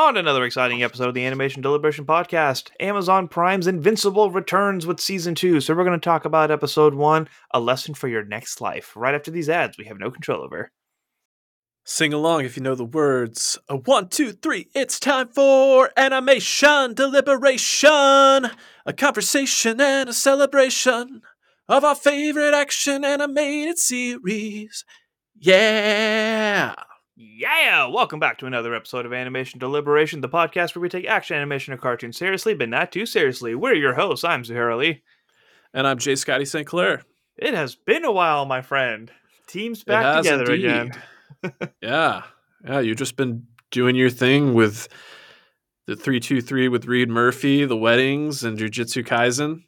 On another exciting episode of the Animation Deliberation Podcast, Amazon Prime's Invincible returns with season two. So, we're going to talk about episode one, A Lesson for Your Next Life, right after these ads we have no control over. Sing along if you know the words. A one, two, three. It's time for animation deliberation. A conversation and a celebration of our favorite action animated series. Yeah. Yeah! Welcome back to another episode of Animation Deliberation, the podcast where we take action animation or cartoons seriously, but not too seriously. We're your hosts. I'm Zuhair Ali. And I'm J. Scotty St. Clair. It has been a while, my friend. Team's back together indeed. again. Yeah. Yeah. You've just been doing your thing with the 323 with Reed Murphy, the weddings, and Jujutsu Kaisen.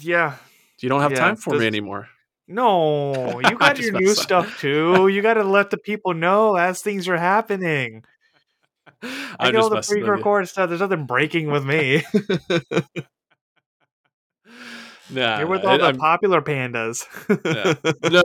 Yeah. You don't have Yeah, time for does- me anymore. No, you got your new stuff too. You got to let the people know as things are happening. I I'm all the pre-recorded stuff. There's nothing breaking with me. Nah, You're with all it- the I'm- popular pandas.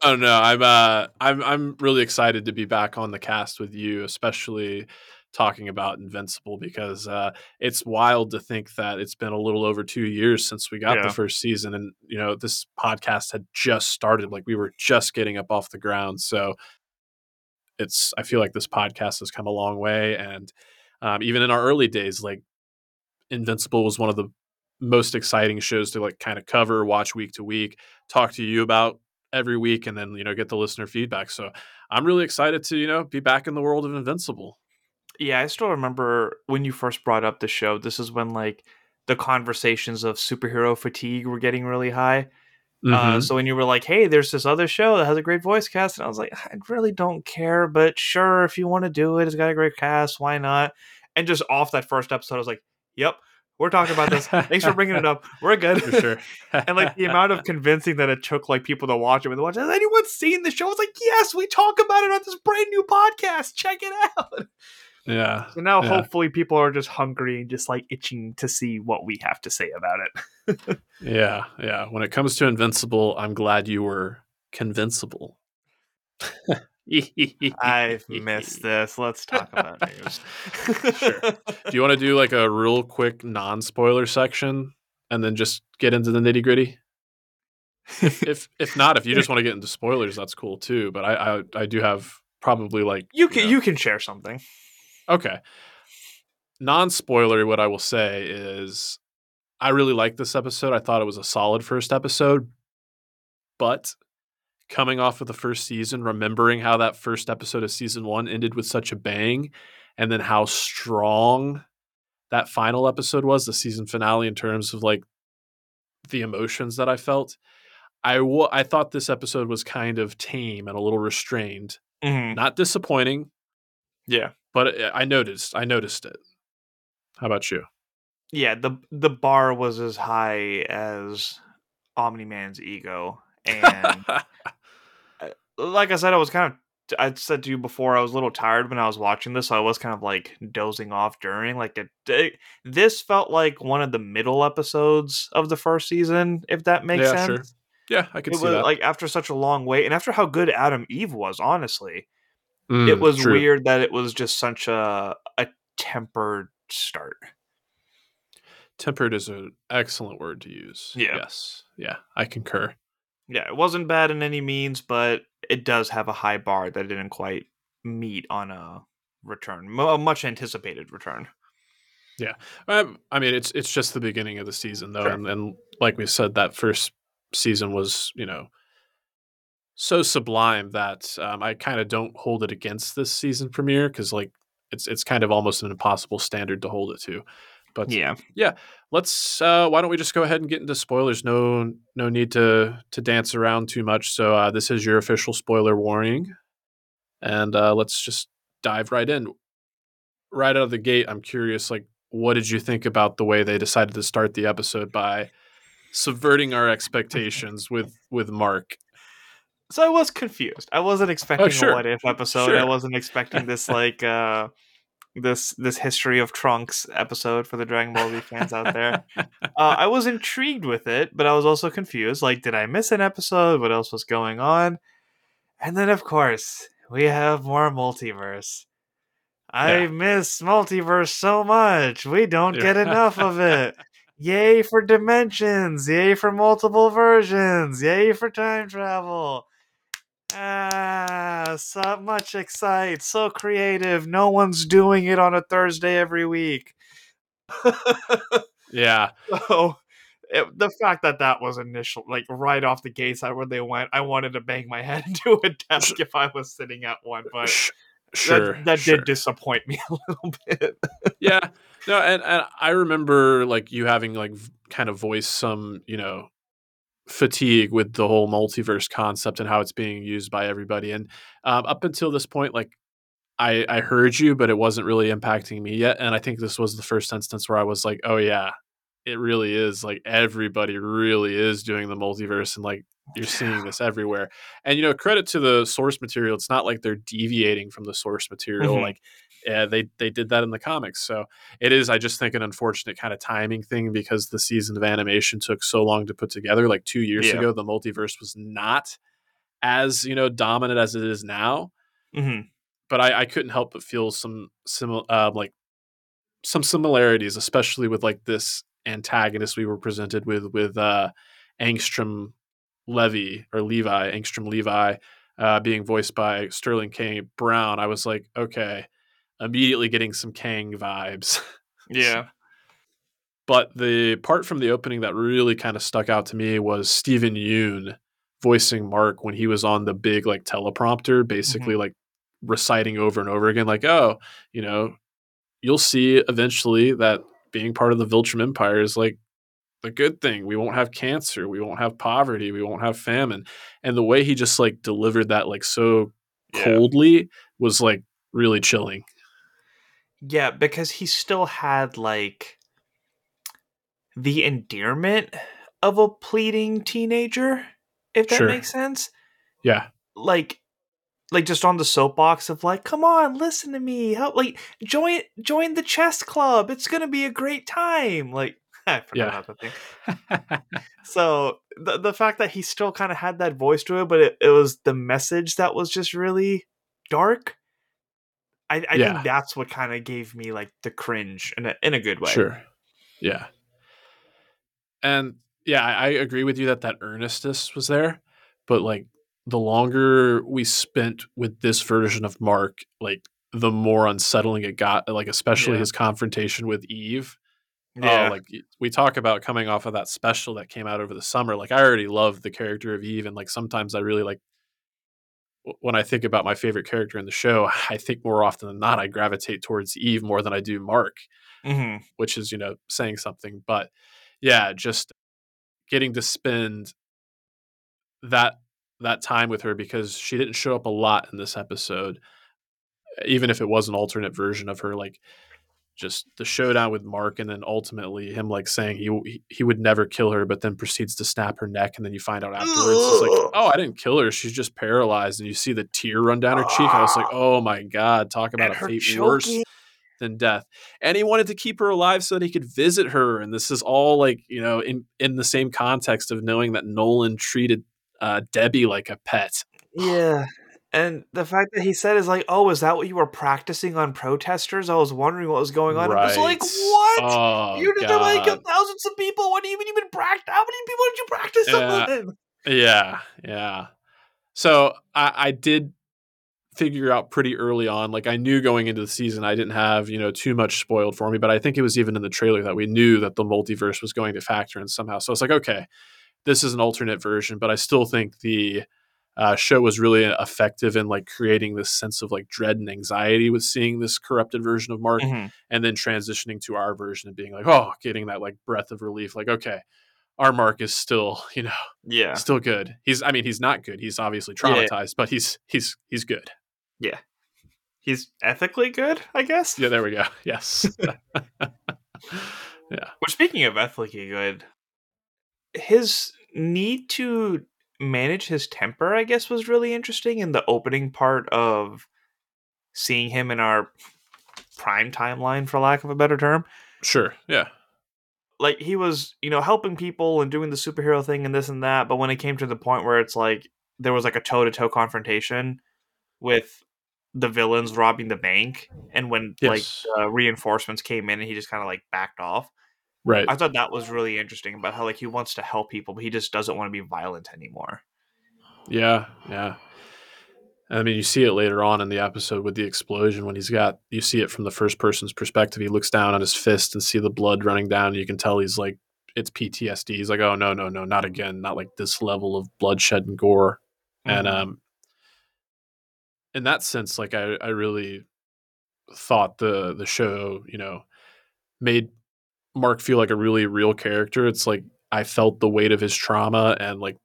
no, no, I'm uh, I'm I'm really excited to be back on the cast with you, especially talking about Invincible because uh, it's wild to think that it's been a little over two years since we got Yeah. the first season, and you know this podcast had just started, like we were just getting up off the ground. So it's I feel like this podcast has come a long way, and um, even in our early days, like Invincible was one of the most exciting shows to like kind of cover, watch week to week, talk to you about every week, and then you know get the listener feedback. So I'm really excited to you know be back in the world of Invincible. Yeah, I still remember when you first brought up the show. This is when like the conversations of superhero fatigue were getting really high. Uh, Mhm. so when you were like, "Hey, there's this other show that has a great voice cast," and I was like, "I really don't care, but sure, if you want to do it, it's got a great cast. Why not?" And just off that first episode, I was like, "Yep, we're talking about this. Thanks for bringing it up. We're good." for sure. and like the amount of convincing that it took like people to watch it they watch it. Has anyone seen the show? I was like, yes, we talk about it on this brand new podcast. Check it out. Yeah. So now Yeah. hopefully people are just hungry and just like itching to see what we have to say about it. Yeah, yeah. When it comes to Invincible, I'm glad you were convincible. I've missed this. Let's talk about news. Sure. Do you want to do like a real quick non-spoiler section and then just get into the nitty gritty? If if not, if you just want to get into spoilers, that's cool too. But I I, I do have probably like you can know- you can share something. Okay. Non spoiler, what I will say is I really liked this episode. I thought it was a solid first episode. But coming off of the first season, remembering how that first episode of season one ended with such a bang, and then how strong that final episode was, the season finale, in terms of like the emotions that I felt. I I thought this episode was kind of tame and a little restrained. Mhm. Not disappointing, Yeah. But I I noticed I noticed it. How about you? Yeah, the the bar was as high as Omni Man's ego. And uh, like I said, I was kind of. I said to you before, I was a little tired when I was watching this, so I was kind of like dozing off during. Like, it, it- this felt like one of the middle episodes of the first season, if that makes Yeah, sure. sense. yeah, I could It see was that. like after such a long wait, and after how good Atom Eve was, honestly, Mm, it was true. weird that it was just such a a tempered start. Tempered is an excellent word to use. Yeah. Yes. Yeah, I concur. Yeah, it wasn't bad in any means, but it does have a high bar that it didn't quite meet on a return, a much anticipated return. Um, I mean, it's it's just the beginning of the season, though, Sure. and, and like we said, that first season was, you know, so sublime that um, I kind of don't hold it against this season premiere because, like, it's it's kind of almost an impossible standard to hold it to. But Yeah, yeah. let's uh, why don't we just go ahead and get into spoilers? No no need to to dance around too much. So uh, this is your official spoiler warning. And uh, let's just dive right in. Right out of the gate i'm curious like what did you think about the way they decided to start the episode by subverting our expectations with with mark so I was confused. I wasn't expecting Oh, sure. a what if episode. I wasn't expecting this like uh this this history of Trunks episode for the Dragon Ball Z fans out there. Uh, I was intrigued with it, but I was also confused. Like, did I miss an episode? What else was going on? And then, of course, we have more multiverse. I Yeah. miss multiverse so much. We don't Yeah. get enough of it. Yay for dimensions. Yay for multiple versions. Yay for time travel. Ah, so much excite. So creative. No one's doing it on a Thursday every week. Yeah. So it, the fact that that was initial, like right off the gates, where they went, I wanted to bang my head into a desk if I was sitting at one, but sure. that, that sure. did disappoint me a little bit. yeah no and, and i remember like you having like kind of voiced some you know fatigue with the whole multiverse concept and how it's being used by everybody and um, up until this point like i i heard you but it wasn't really impacting me yet and i think this was the first instance where i was like oh yeah it really is like everybody really is doing the multiverse and like you're seeing this everywhere and you know credit to the source material it's not like they're deviating from the source material Mhm. like yeah, they they did that in the comics. So it is, I just think, an unfortunate kind of timing thing because the season of animation took so long to put together. Like two years Yeah. ago, the multiverse was not as you know dominant as it is now. hmm But I, I couldn't help but feel some simil- uh, like some similarities, especially with like this antagonist we were presented with with uh, Angstrom Levy or Levi Angstrom Levi uh, being voiced by Sterling K. Brown. I was like, okay, immediately getting some Kang vibes. Yeah. But the part from the opening that really kind of stuck out to me was Steven Yeun voicing Mark when he was on the big like teleprompter, mm-hmm. basically like reciting over and over again, like, oh, you know, you'll see eventually that being part of the Viltrum Empire is like the good thing. We won't have cancer, we won't have poverty, we won't have famine. And the way he just like delivered that like so Yeah. coldly was like really chilling. Yeah, because he still had like the endearment of a pleading teenager, if that Sure. makes sense. Yeah. Like like just on the soapbox of like, come on, listen to me. Help like join join the chess club. It's gonna be a great time. Like I forgot Yeah. about that thing. So the the fact that he still kind of had that voice to it, but it, it was the message that was just really dark. I, I Yeah. think that's what kind of gave me like the cringe in a in a good way. Sure. Yeah. And yeah, I, I agree with you that that earnestness was there, but like the longer we spent with this version of Mark, like the more unsettling it got. Like especially Yeah. his confrontation with Eve. Oh, yeah. Oh, like we talk about coming off of that special that came out over the summer. Like I already loved the character of Eve, and like sometimes I really like when I think about my favorite character in the show. I think more often than not I gravitate towards Eve more than I do Mark Mhm. which is you know saying something but yeah just getting to spend that that time with her because she didn't show up a lot in this episode even if it was an alternate version of her like just the showdown with Mark and then ultimately him like saying he he- would never kill her but then proceeds to snap her neck and then you find out afterwards it's like oh I didn't kill her she's just paralyzed and you see the tear run down her cheek I was like oh my god talk about a fate worse than death. And he wanted to keep her alive so that he could visit her. And this is all like, you know, in, in the same context of knowing that Nolan treated uh, Debbie like a pet. Yeah. And the fact that he said is like, oh, is that what you were practicing on protesters? I was wondering what was going on. I was like, what? Oh, you did like thousands of people. What do you mean been practice? How many people did you practice Yeah. on? Yeah, yeah. So I, I did figure out pretty early on. Like I knew going into the season, I didn't have you know too much spoiled for me, but I think it was even in the trailer that we knew that the multiverse was going to factor in somehow. So it's like, okay, this is an alternate version, but I still think the uh, show was really effective in like creating this sense of like dread and anxiety with seeing this corrupted version of Mark Mhm. and then transitioning to our version and being like, oh, getting that like breath of relief. Like, okay, our Mark is still, you know, Yeah. still good. He's I mean, he's not good. He's obviously Yeah. traumatized, but he's he's he's good. Yeah, he's ethically good, I guess. Yeah, there we go. Yes. Yeah. Well, speaking of ethically good, his need to manage his temper, I guess, was really interesting in the opening part of seeing him in our prime timeline, for lack of a better term. sure. Yeah. Like he was, you know, helping people and doing the superhero thing and this and that, but when it came to the point where it's like there was like a toe to toe confrontation with the villains robbing the bank, and when Yes. like uh, reinforcements came in, and he just kind of like backed off. Right. I thought that was really interesting about how like he wants to help people, but he just doesn't want to be violent anymore. Yeah, yeah. I mean, you see it later on in the episode with the explosion when he's got you see it from the first person's perspective. He looks down on his fist and see the blood running down. And you can tell he's like it's PTSD. He's like, oh no, no, no, not again, not like this level of bloodshed and gore. And Mhm. um, in that sense, like I, I really thought the the show, you know, made Mark feel like a really real character. It's like I felt the weight of his trauma and like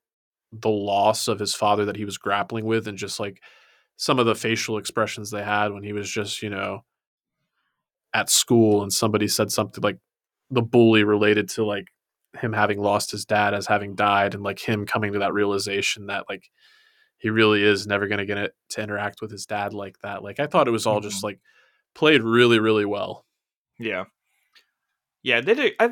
the loss of his father that he was grappling with, and just like some of the facial expressions they had when he was just, you know, at school and somebody said something like the bully related to like him having lost his dad as having died and like him coming to that realization that like he really is never going to get it to interact with his dad like that. Like I thought it was all just mm-hmm. like played really really well. Yeah, yeah, they did. I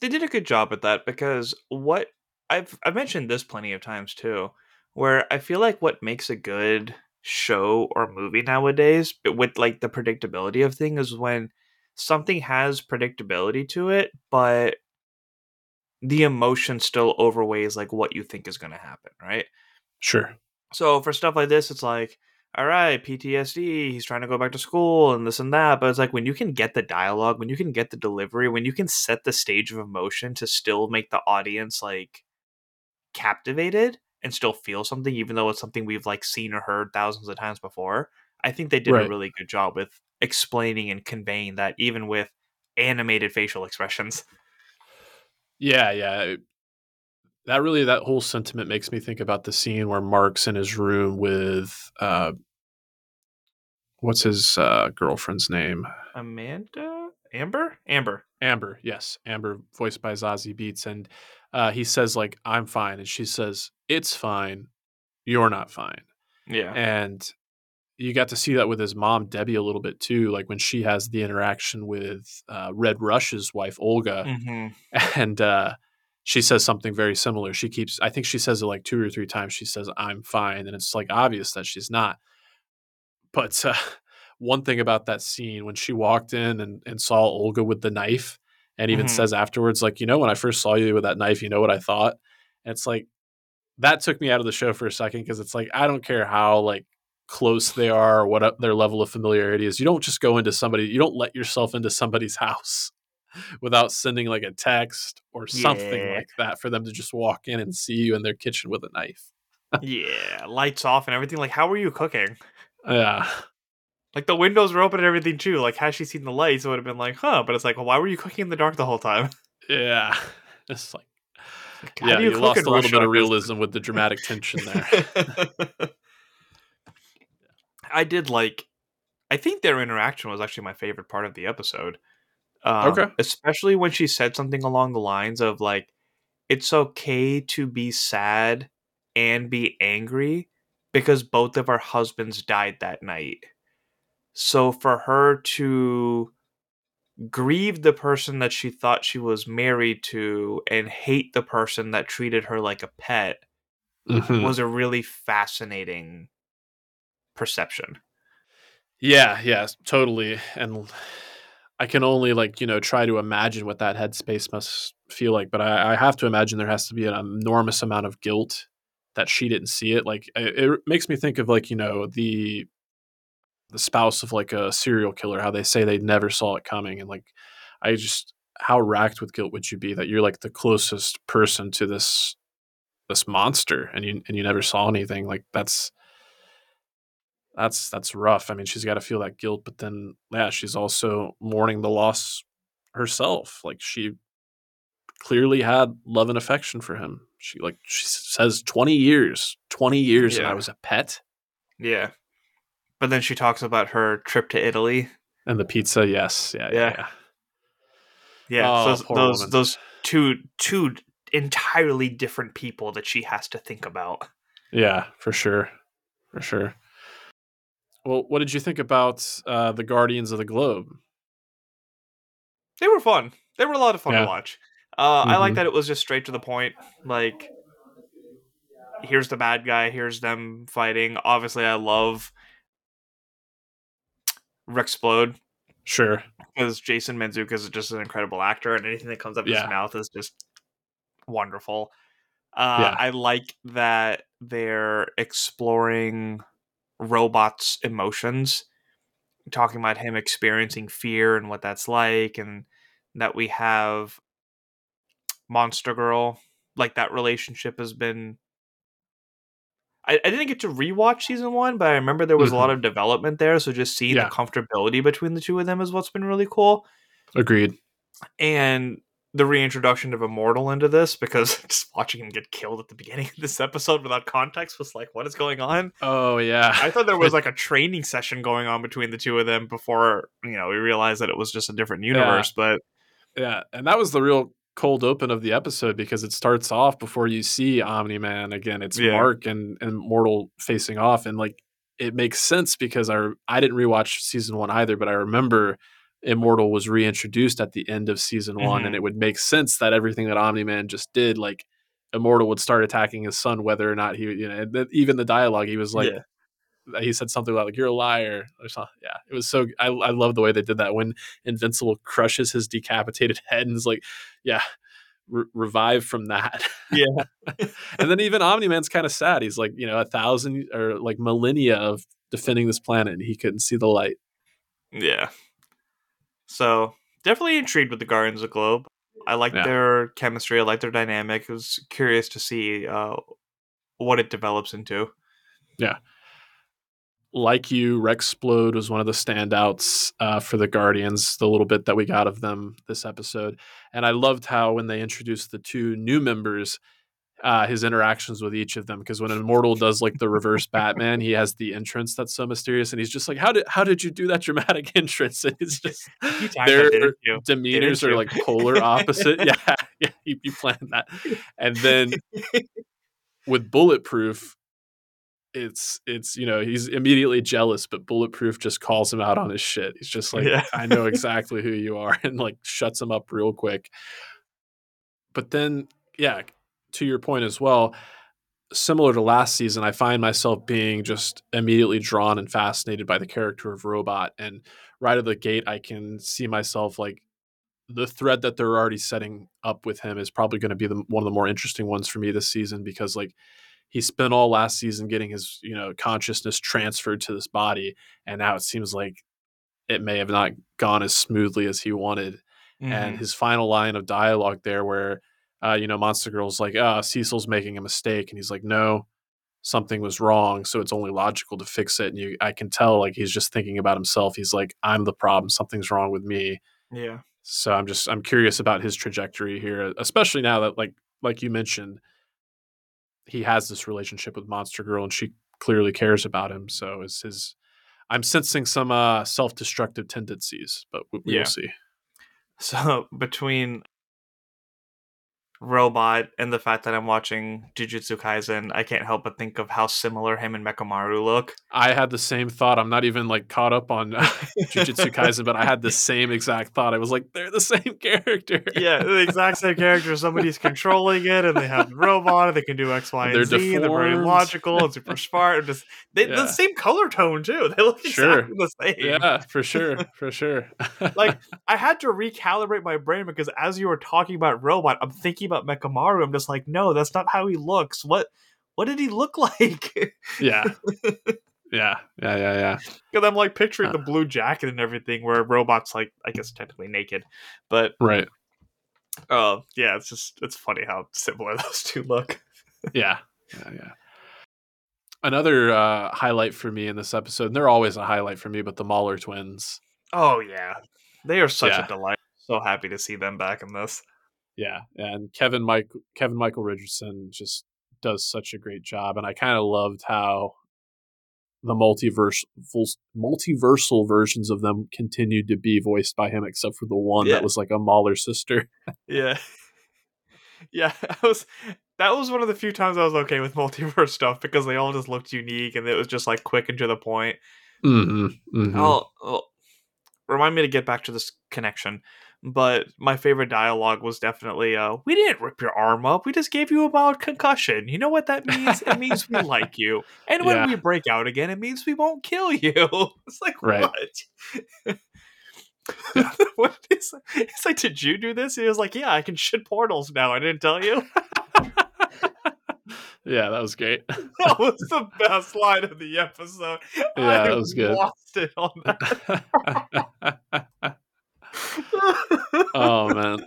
they did a good job at that because what I've I've mentioned this plenty of times too, where I feel like what makes a good show or movie nowadays, with like the predictability of things, is when something has predictability to it, but the emotion still overweighs like what you think is going to happen, right? Sure. So for stuff like this, it's like, all right, PTSD, he's trying to go back to school and this and that. But it's like when you can get the dialogue, when you can get the delivery, when you can set the stage of emotion to still make the audience like captivated and still feel something, even though it's something we've like seen or heard thousands of times before. I think they did Right. a really good job with explaining and conveying that even with animated facial expressions. Yeah, yeah. That really, that whole sentiment makes me think about the scene where Mark's in his room with, uh, what's his uh, girlfriend's name? Amanda? Amber? Amber. Amber. Yes, Amber, voiced by Zazie Beetz, and uh, he says like, "I'm fine," and she says, "It's fine. You're not fine." Yeah. and you got to see that with his mom Debbie a little bit too, like when she has the interaction with uh, Red Rush's wife Olga, hmm and uh, she says something very similar. She keeps, I think she says it like two or three times. She says, "I'm fine," and it's like obvious that she's not. But uh, one thing about that scene when she walked in and, and saw Olga with the knife, and even Mhm. says afterwards, like, you know, when I first saw you with that knife, you know what I thought? And it's like that took me out of the show for a second because it's like I don't care how like close they are or what their level of familiarity is. You don't just go into somebody, you don't let yourself into somebody's house without sending like a text or something Yeah. like that for them to just walk in and see you in their kitchen with a knife. yeah. Lights off and everything. Like, how were you cooking? Yeah. Like the windows were open and everything too. Like had she seen the lights, it would have been like, huh. But it's like, well, why were you cooking in the dark the whole time? Yeah. It's like, Like, yeah, do you, lost a little bit of realism with the dramatic tension there. I did like. I think their interaction was actually my favorite part of the episode. Um, Okay. especially when she said something along the lines of like, "It's okay to be sad and be angry because both of our husbands died that night." So for her to grieve the person that she thought she was married to and hate the person that treated her like a pet Mhm. was a really fascinating perception. Yeah, yeah, totally. And I can only like, you know, try to imagine what that headspace must feel like. But I, I have to imagine there has to be an enormous amount of guilt that she didn't see it. Like it, it makes me think of like, you know, the the spouse of like a serial killer, how they say they never saw it coming. And like I just how racked with guilt would you be that you're like the closest person to this this monster and you and you never saw anything? Like that's that's that's rough. I mean, she's got to feel that guilt, but then yeah, she's also mourning the loss herself. Like she clearly had love and affection for him. She like she says 20 years, 20 years and I was a pet. Yeah. But then she talks about her trip to Italy. And the pizza, yes. Yeah, yeah. Yeah. yeah. Yeah, Oh, those woman. those two two entirely different people that she has to think about. Yeah, for sure. For sure. Well, what did you think about uh, the Guardians of the Globe? They were fun. They were a lot of fun Yeah. to watch. Uh, I like Mhm. that it was just straight to the point. Like, here's the bad guy. Here's them fighting. Obviously, I love Rex Splode Sure. because Jason Mantzoukas is just an incredible actor, and anything that comes out of Yeah. his mouth is just wonderful. Uh, Yeah. I like that they're exploring robots' emotions, talking about him experiencing fear and what that's like, and that we have Monster Girl. Like that relationship has been. I, I didn't get to rewatch season one, but I remember there was a lot of development there. So just seeing Mm-hmm. Yeah. the comfortability between the two of them is what's been really cool Agreed. and the reintroduction of Immortal into this because just watching him get killed at the beginning of this episode without context was like, what is going on? Oh yeah. I thought there was like a training session going on between the two of them before you know we realized that it was just a different universe. But Yeah, and that was the real cold open of the episode because it starts off before you see Omni Man again. It's Yeah. Mark and and Mortal facing off, and like it makes sense because I I didn't rewatch season one either, but I remember Immortal was reintroduced at the end of season one, and Mhm. it would make sense that everything that Omni Man just did, like Immortal would start attacking his son, whether or not he, you know, then even the dialogue, he was like, Yeah. he said something about like you're a liar or something. Yeah, it was so. I I love the way they did that when Invincible crushes his decapitated head and is like, yeah, re- revive from that. Yeah. and then even Omni Man's kind of sad. He's like, you know, a thousand or like millennia of defending this planet, and he couldn't see the light. yeah. So definitely intrigued with the Guardians of the Globe. I like Yeah. their chemistry. I like their dynamic. I was curious to see uh, what it develops into. Yeah. Like you, Rex Splode was one of the standouts uh, for the Guardians, the little bit that we got of them this episode. And I loved how when they introduced the two new members, uh, his interactions with each of them. Because when an Immortal does like the reverse Batman, he has the entrance that's so mysterious, and he's just like, "How did how did you do that dramatic entrance?" And it's just You timed that, their demeanors are like polar opposite. yeah, yeah, you, you planned that. And then with Bulletproof, it's it's you know he's immediately jealous, but Bulletproof just calls him out on his shit. He's just like, Yeah. I know exactly who you are, and like shuts him up real quick. But then, yeah, to your point as well. Similar to last season, I find myself being just immediately drawn and fascinated by the character of Robot. And right out of the gate, I can see myself like the thread that they're already setting up with him is probably going to be the, one of the more interesting ones for me this season because like he spent all last season getting his you know consciousness transferred to this body and now it seems like it may have not gone as smoothly as he wanted and Mhm. his final line of dialogue there where uh, you know monster girl's like ah cecil's making a mistake and he's like no something was wrong so it's only logical to fix it and you i can tell like he's just thinking about himself he's like i'm the problem something's wrong with me yeah. so I'm just I'm curious about his trajectory here, especially now that like like you mentioned, he has this relationship with Monster Girl and she clearly cares about him. So is his I'm sensing some uh self-destructive tendencies, but we, we Yeah. will see. So between Robot and the fact that I'm watching Jujutsu Kaisen, I can't help but think of how similar him and Mechamaru look. I had the same thought. I'm not even like caught up on uh, Jujutsu Kaisen, but I had the same exact thought. I was like, they're the same character. yeah, the exact same character. Somebody's controlling it, and they have the robot, and they can do X, Y, and They're Z. And they're very logical and super smart. And just they, Yeah. the same color tone too. They look Sure. exactly the same. yeah, for sure, for sure. Like I had to recalibrate my brain because as you were talking about robot, I'm thinking about Mechamaru. I'm just like, no, that's not how he looks. What what did he look like? yeah, yeah, yeah, yeah, yeah. Because I'm like picturing Uh. the blue jacket and everything, where robot's like, I guess technically naked, but Right. uh, yeah, it's just it's funny how similar those two look. yeah yeah yeah another uh highlight for me in this episode and they're always a highlight for me but the Mauler twins Oh yeah, they are such Yeah. a delight. So happy to see them back in this. Yeah and kevin mike kevin michael richardson just does such a great job and i kind of loved how the multiverse multiversal versions of them continued to be voiced by him except for the one Yeah. that was like a Mauler sister Yeah, yeah, I was. That was one of the few times I was okay with multiverse stuff because they all just looked unique and it was just like quick and to the point. mm-hmm, mm-hmm. Oh, oh, remind remind me to get back to this connection. But my favorite dialogue was definitely, uh, "We didn't rip your arm up. We just gave you a mild concussion. You know what that means? It means we like you. And when Yeah. we break out again, it means we won't kill you." It's like Right. what? what is, it's like, did you do this? He was like, "Yeah, I can shit portals now. I didn't tell you." Yeah, that was great. That was the best line of the episode. Yeah, I that was good. Lost it on that. oh man.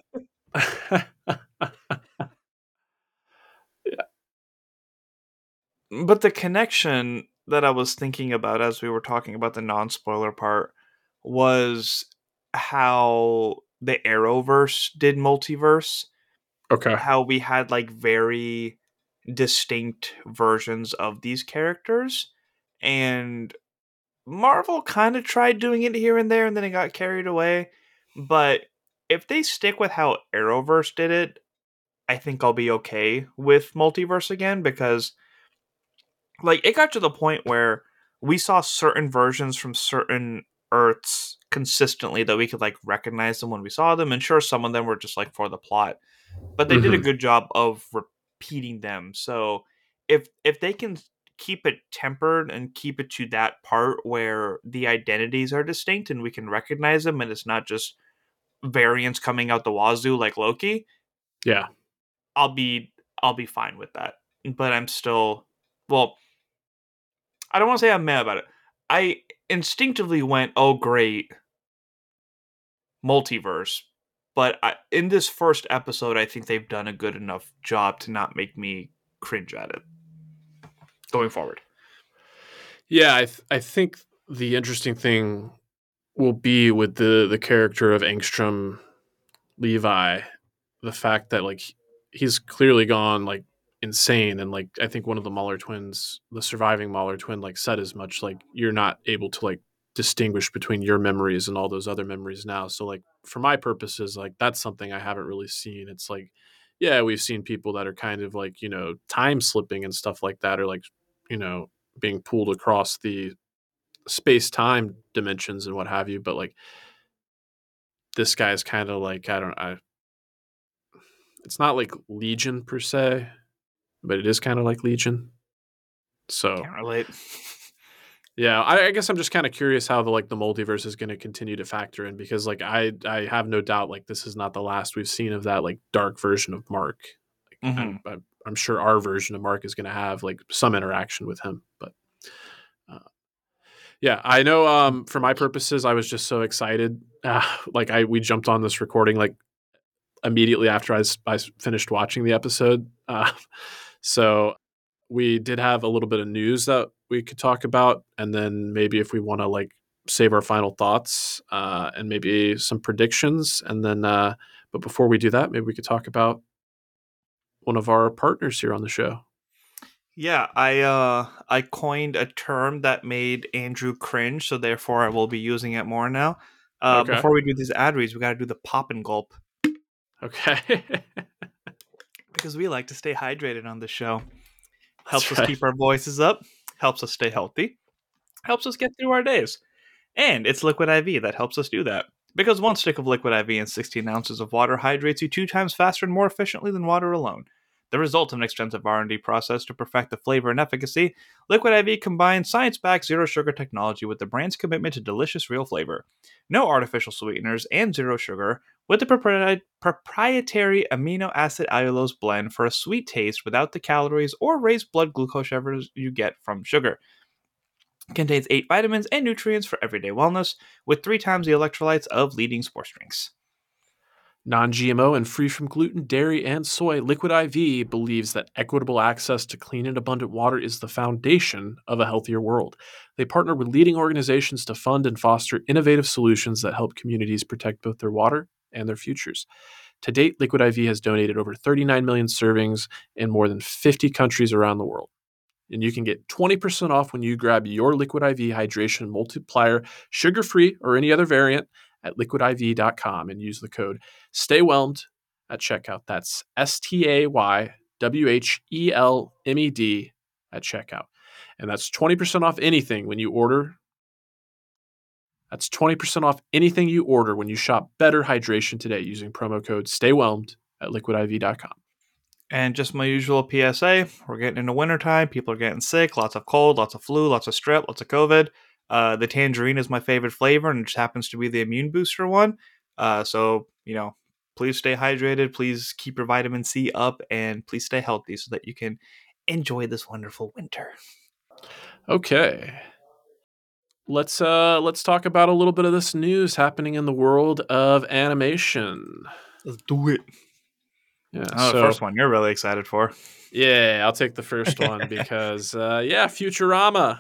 yeah. but the connection that I was thinking about as we were talking about the non spoiler part was how the Arrowverse did multiverse. okay. How we had like very distinct versions of these characters. And Marvel kind of tried doing it here and there and then it got carried away. But if they stick with how Arrowverse did it, I think I'll be okay with multiverse again because like it got to the point where we saw certain versions from certain earths consistently that we could like recognize them when we saw them and sure some of them were just like for the plot but they did a Mhm. good job of repeating them so if if they can keep it tempered and keep it to that part where the identities are distinct and we can recognize them and it's not just variants coming out the wazoo like loki Yeah. I'll be I'll be fine with that. But I'm still well I don't want to say I'm mad about it. I instinctively went, "Oh great. Multiverse." But I, in this first episode, I think they've done a good enough job to not make me cringe at it going forward. Yeah, I th- I think the interesting thing will be with the the character of Angstrom Levi, the fact that like he's clearly gone like insane and like I think one of the Mauler twins, the surviving Mauler twin like said as much like you're not able to like distinguish between your memories and all those other memories now. So like for my purposes like that's something I haven't really seen. It's like yeah, we've seen people that are kind of like, you know, time slipping and stuff like that or like, you know, being pulled across the space time dimensions and what have you but like this guy's kind of like i don't i it's not like legion per se but it is kind of like legion so Can't relate. yeah I, I guess i'm just kind of curious how the like the multiverse is going to continue to factor in because like i i have no doubt like this is not the last we've seen of that like dark version of mark like, Mhm. I'm, I'm, I'm sure our version of mark is going to have like some interaction with him but yeah i know um for my purposes i was just so excited. Uh, like i we jumped on this recording like immediately after I, I finished watching the episode. Uh, so we did have a little bit of news that we could talk about and then maybe if we want to like save our final thoughts uh, and maybe some predictions and then uh, but before we do that maybe we could talk about one of our partners here on the show Yeah, I uh I coined a term that made Andrew cringe, so therefore I will be using it more now. Uh, Okay. Before we do these ad reads, we got to do the pop and gulp okay because we like to stay hydrated on the show. Helps That's us right. keep our voices up, helps us stay healthy, helps us get through our days, and it's Liquid IV that helps us do that. Because one stick of Liquid IV and 16 ounces of water hydrates you two times faster and more efficiently than water alone. The result of an extensive R&D process to perfect the flavor and efficacy, Liquid IV combines science-backed zero sugar technology with the brand's commitment to delicious real flavor. No artificial sweeteners and zero sugar, with the propri- proprietary amino acid allulose blend for a sweet taste without the calories or raised blood glucose levels you get from sugar. Contains eight vitamins and nutrients for everyday wellness, with three times the electrolytes of leading sports drinks. Non GMO and free from gluten, dairy, and soy, Liquid IV believes that equitable access to clean and abundant water is the foundation of a healthier world. They partner with leading organizations to fund and foster innovative solutions that help communities protect both their water and their futures. To date, Liquid IV has donated over 39 million servings in more than 50 countries around the world. And you can get 20% off when you grab your Liquid IV Hydration Multiplier, sugar free or any other variant, at liquidiv.com and use the code Stay Whelmed at checkout. That's S T A Y W H E L M E D at checkout. And that's 20% off anything when you order That's 20% off anything you order when you shop Better Hydration today using promo code STAYWHELMED at liquidiv.com. And just my usual PSA we're getting into wintertime. People are getting sick. Lots of cold, lots of flu, lots of strep, lots of COVID. Uh, the tangerine is my favorite flavor and it just happens to be the immune booster one. Uh, so, you know, please stay hydrated. Please keep your vitamin C up and please stay healthy so that you can enjoy this wonderful winter. Okay. Let's uh let's talk about a little bit of this news happening in the world of animation. Let's do it. Yeah. Oh, so, the first one you're really excited for. Yeah, I'll take the first one because uh yeah, Futurama.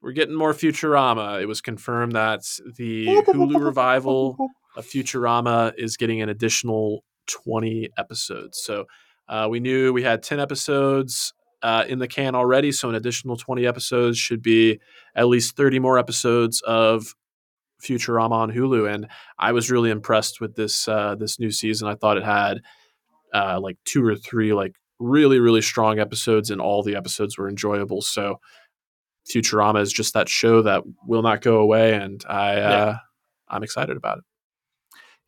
We're getting more Futurama. It was confirmed that the Hulu revival of Futurama is getting an additional 20 episodes. So uh, we knew we had 10 episodes uh, in the can already. So an additional 20 episodes should be at least 30 more episodes of Futurama on Hulu. And I was really impressed with this uh, this new season. I thought it had uh, like two or three like really really strong episodes, and all the episodes were enjoyable. So Futurama is just that show that will not go away, and I Yeah. uh, I'm excited about it.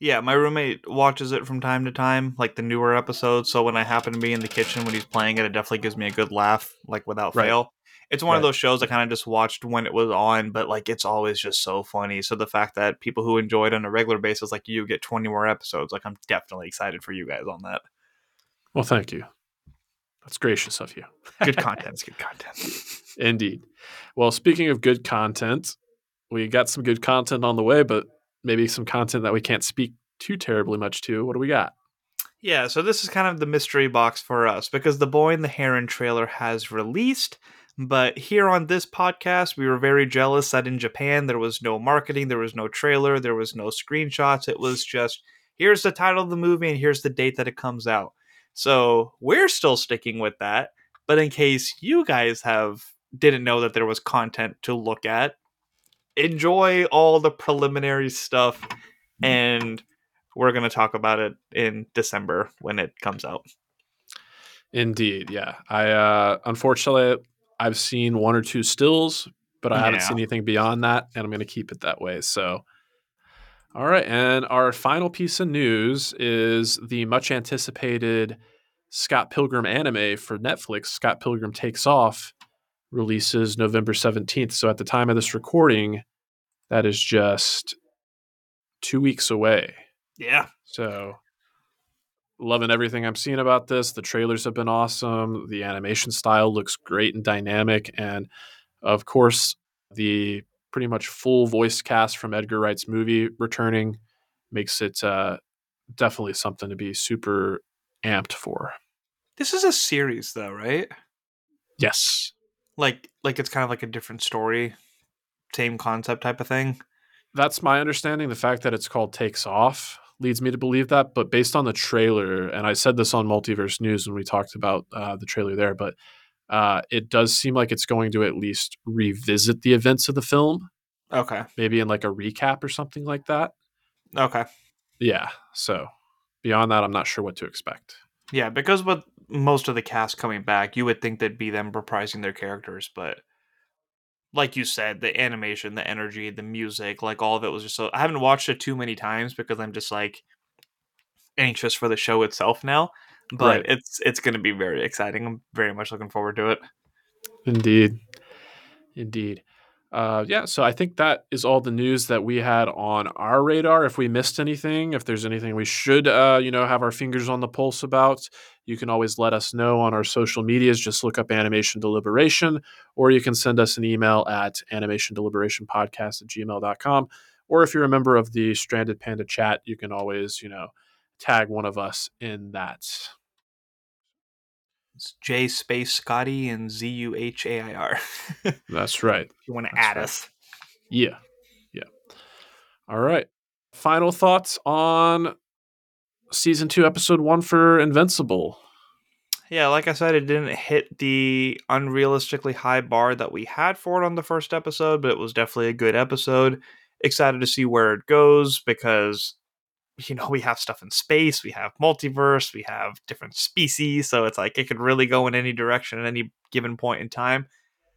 Yeah, my roommate watches it from time to time, like the newer episodes. So when I happen to be in the kitchen when he's playing it, it definitely gives me a good laugh, like without Right. fail. It's one of those shows I kind of just watched when it was on, but like it's always just so funny. So the fact that people who enjoy it on a regular basis, like you, get 20 more episodes, like I'm definitely excited for you guys on that. Well, thank you. That's gracious of you. Good content. It's good content. Indeed. Well, speaking of good content, we got some good content on the way, but maybe some content that we can't speak too terribly much to. What do we got? Yeah, so this is kind of the mystery box for us because the Boy and the Heron trailer has released. But here on this podcast, we were very jealous that in Japan there was no marketing, there was no trailer, there was no screenshots. It was just here's the title of the movie and here's the date that it comes out. So we're still sticking with that. But in case you guys have didn't know that there was content to look at, enjoy all the preliminary stuff and we're going to talk about it in December when it comes out. Indeed, yeah. I uh unfortunately I've seen one or two stills, but I haven't seen anything beyond that, and I'm going to keep it that way. So, all right, and our final piece of news is the much anticipated Scott Pilgrim anime for Netflix. Scott Pilgrim Takes Off releases November 17th. So at the time of this recording, that is just two weeks away. Yeah. So loving everything I'm seeing about this. The trailers have been awesome. The animation style looks great and dynamic. And of course, the pretty much full voice cast from Edgar Wright's movie returning makes it uh, definitely something to be super amped for. This is a series though, right? Yes. Like like it's kind of like a different story, same concept type of thing. That's my understanding. The fact that it's called Takes Off leads me to believe that. But based on the trailer, and I said this on Multiverse News when we talked about uh, the trailer there, but uh, it does seem like it's going to at least revisit the events of the film, Okay. maybe in like a recap or something like that. Okay. Yeah. So beyond that, I'm not sure what to expect. Yeah, because with most of the cast coming back, you would think that'd be them reprising their characters, but like you said, the animation, the energy, the music, like all of it was just so I haven't watched it too many times because I'm just like anxious for the show itself now. But Right. it's it's gonna be very exciting. I'm very much looking forward to it. Indeed. Indeed. Uh, yeah, so I think that is all the news that we had on our radar. If we missed anything, if there's anything we should, uh, you know, have our fingers on the pulse about, you can always let us know on our social medias. Just look up Animation Deliberation, or you can send us an email at animationdeliberationpodcast at gmail.com. Or if you're a member of the Stranded Panda chat, you can always, you know, tag one of us in that. It's J space Scotty and Z U H A I R. That's right. you want to That's add right. us. Yeah. Yeah. All right. Final thoughts on season two, episode one for Invincible. Yeah, like I said, it didn't hit the unrealistically high bar that we had for it on the first episode, but it was definitely a good episode. Excited to see where it goes because, you know, we have stuff in space, we have multiverse, we have different species, so it's like it could really go in any direction at any given point in time.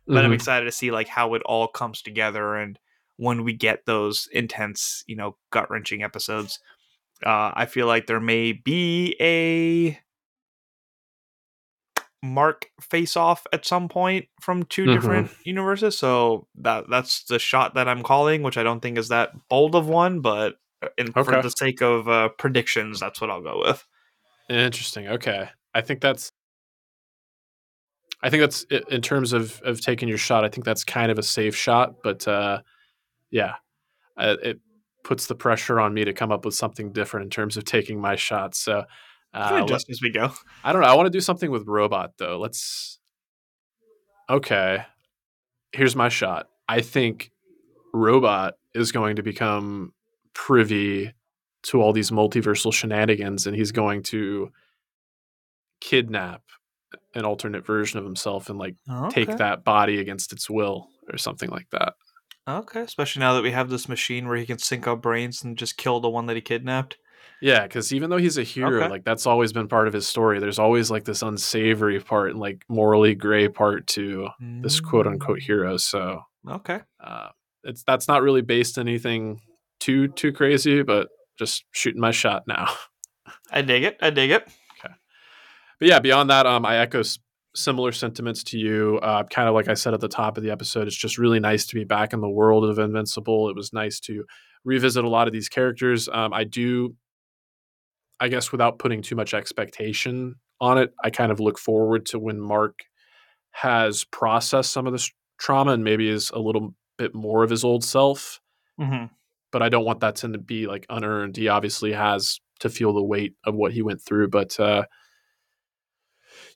But I'm Mhm. excited to see like how it all comes together and when we get those intense, you know, gut wrenching episodes. Uh, I feel like there may be a Mark face off at some point from 2 Mhm. different universes. So that that's the shot that I'm calling, which I don't think is that bold of one, but uh, in, for the sake of uh, predictions, that's what I'll go with. Interesting. Okay. I think that's I think that's in terms of of taking your shot, I think that's kind of a safe shot, but uh yeah. Uh, it puts the pressure on me to come up with something different in terms of taking my shots. So uh, adjust as we go. I don't know. I want to do something with robot though. Let's Okay. Here's my shot. I think robot is going to become privy to all these multiversal shenanigans and he's going to kidnap an alternate version of himself and like take that body against its will or something like that. Okay, especially now that we have this machine where he can sync up brains and just kill the one that he kidnapped. Yeah, because even though he's a hero, Okay. like that's always been part of his story. There's always like this unsavory part and like morally gray part to this quote unquote hero. So Mm, Okay. uh, it's that's not really based anything too too crazy, but just shooting my shot now. I dig it. I dig it. Okay, but yeah, beyond that, um, I echo similar sentiments to you. Uh, kind of like I said at the top of the episode, it's just really nice to be back in the world of Invincible. It was nice to revisit a lot of these characters. Um, I do, I guess, without putting too much expectation on it, I kind of look forward to when Mark has processed some of this trauma and maybe is a little bit more of his old self. hmm But I don't want that to be like unearned. He obviously has to feel the weight of what he went through, but. Uh,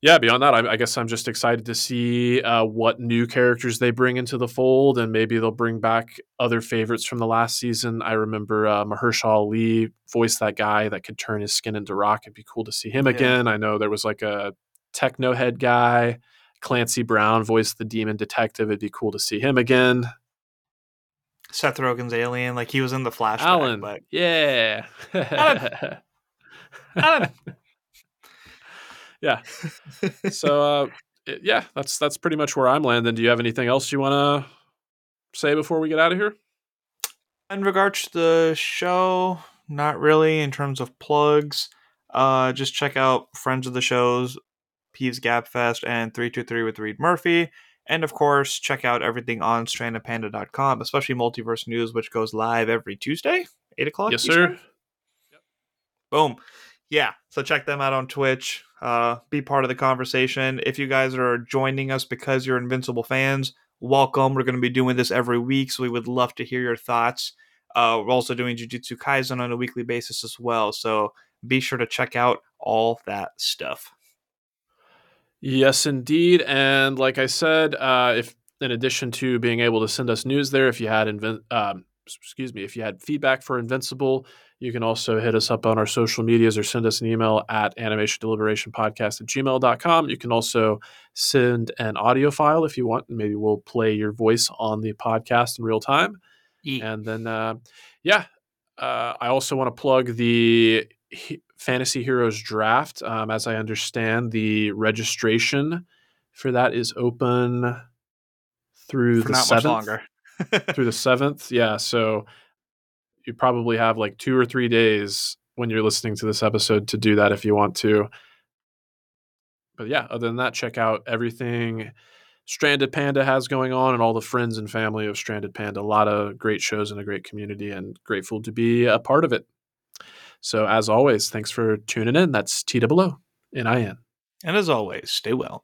yeah, beyond that, I, I guess I'm just excited to see uh, what new characters they bring into the fold, and maybe they'll bring back other favorites from the last season. I remember uh, Mahershala Ali voiced that guy that could turn his skin into rock. It'd be cool to see him Yeah. again. I know there was like a techno head guy, Clancy Brown voiced the demon detective. It'd be cool to see him again. Seth Rogen's alien, like he was in the flashback, Allen, but yeah, Allen. yeah. so uh, it- yeah, that's that's pretty much where I'm landing. Do you have anything else you want to say before we get out of here? in regards to the show, not really in terms of plugs. Uh, just check out friends of the shows, Peeves Gap Fest and 323 with Reed Murphy. And of course, check out everything on strandedpanda.com, especially Multiverse News, which goes live every Tuesday, 8 o'clock. yes, Eastern. sir. Boom. Yeah. So check them out on Twitch. Uh, be part of the conversation. If you guys are joining us because you're Invincible fans, welcome. We're going to be doing this every week, so we would love to hear your thoughts. Uh, we're also doing Jujutsu Kaisen on a weekly basis as well. So be sure to check out all that stuff. Yes, indeed. And like I said, uh, if in addition to being able to send us news there, if you had invin- um, excuse me, if you had feedback for Invincible, you can also hit us up on our social medias or send us an email at animation deliberation podcast at gmail.com. You can also send an audio file if you want, and maybe we'll play your voice on the podcast in real time. And then, uh, yeah, uh, I also want to plug the He- Fantasy Heroes draft. Um, as I understand, the registration for that is open through For the seventh. longer. Through the seventh, yeah. So you probably have like two or three days when you're listening to this episode to do that if you want to. But yeah, other than that, check out everything Stranded Panda has going on and all the friends and family of Stranded Panda. A lot of great shows and a great community, and grateful to be a part of it. So, as always, thanks for tuning in. That's T double O N I N. and as always, stay well.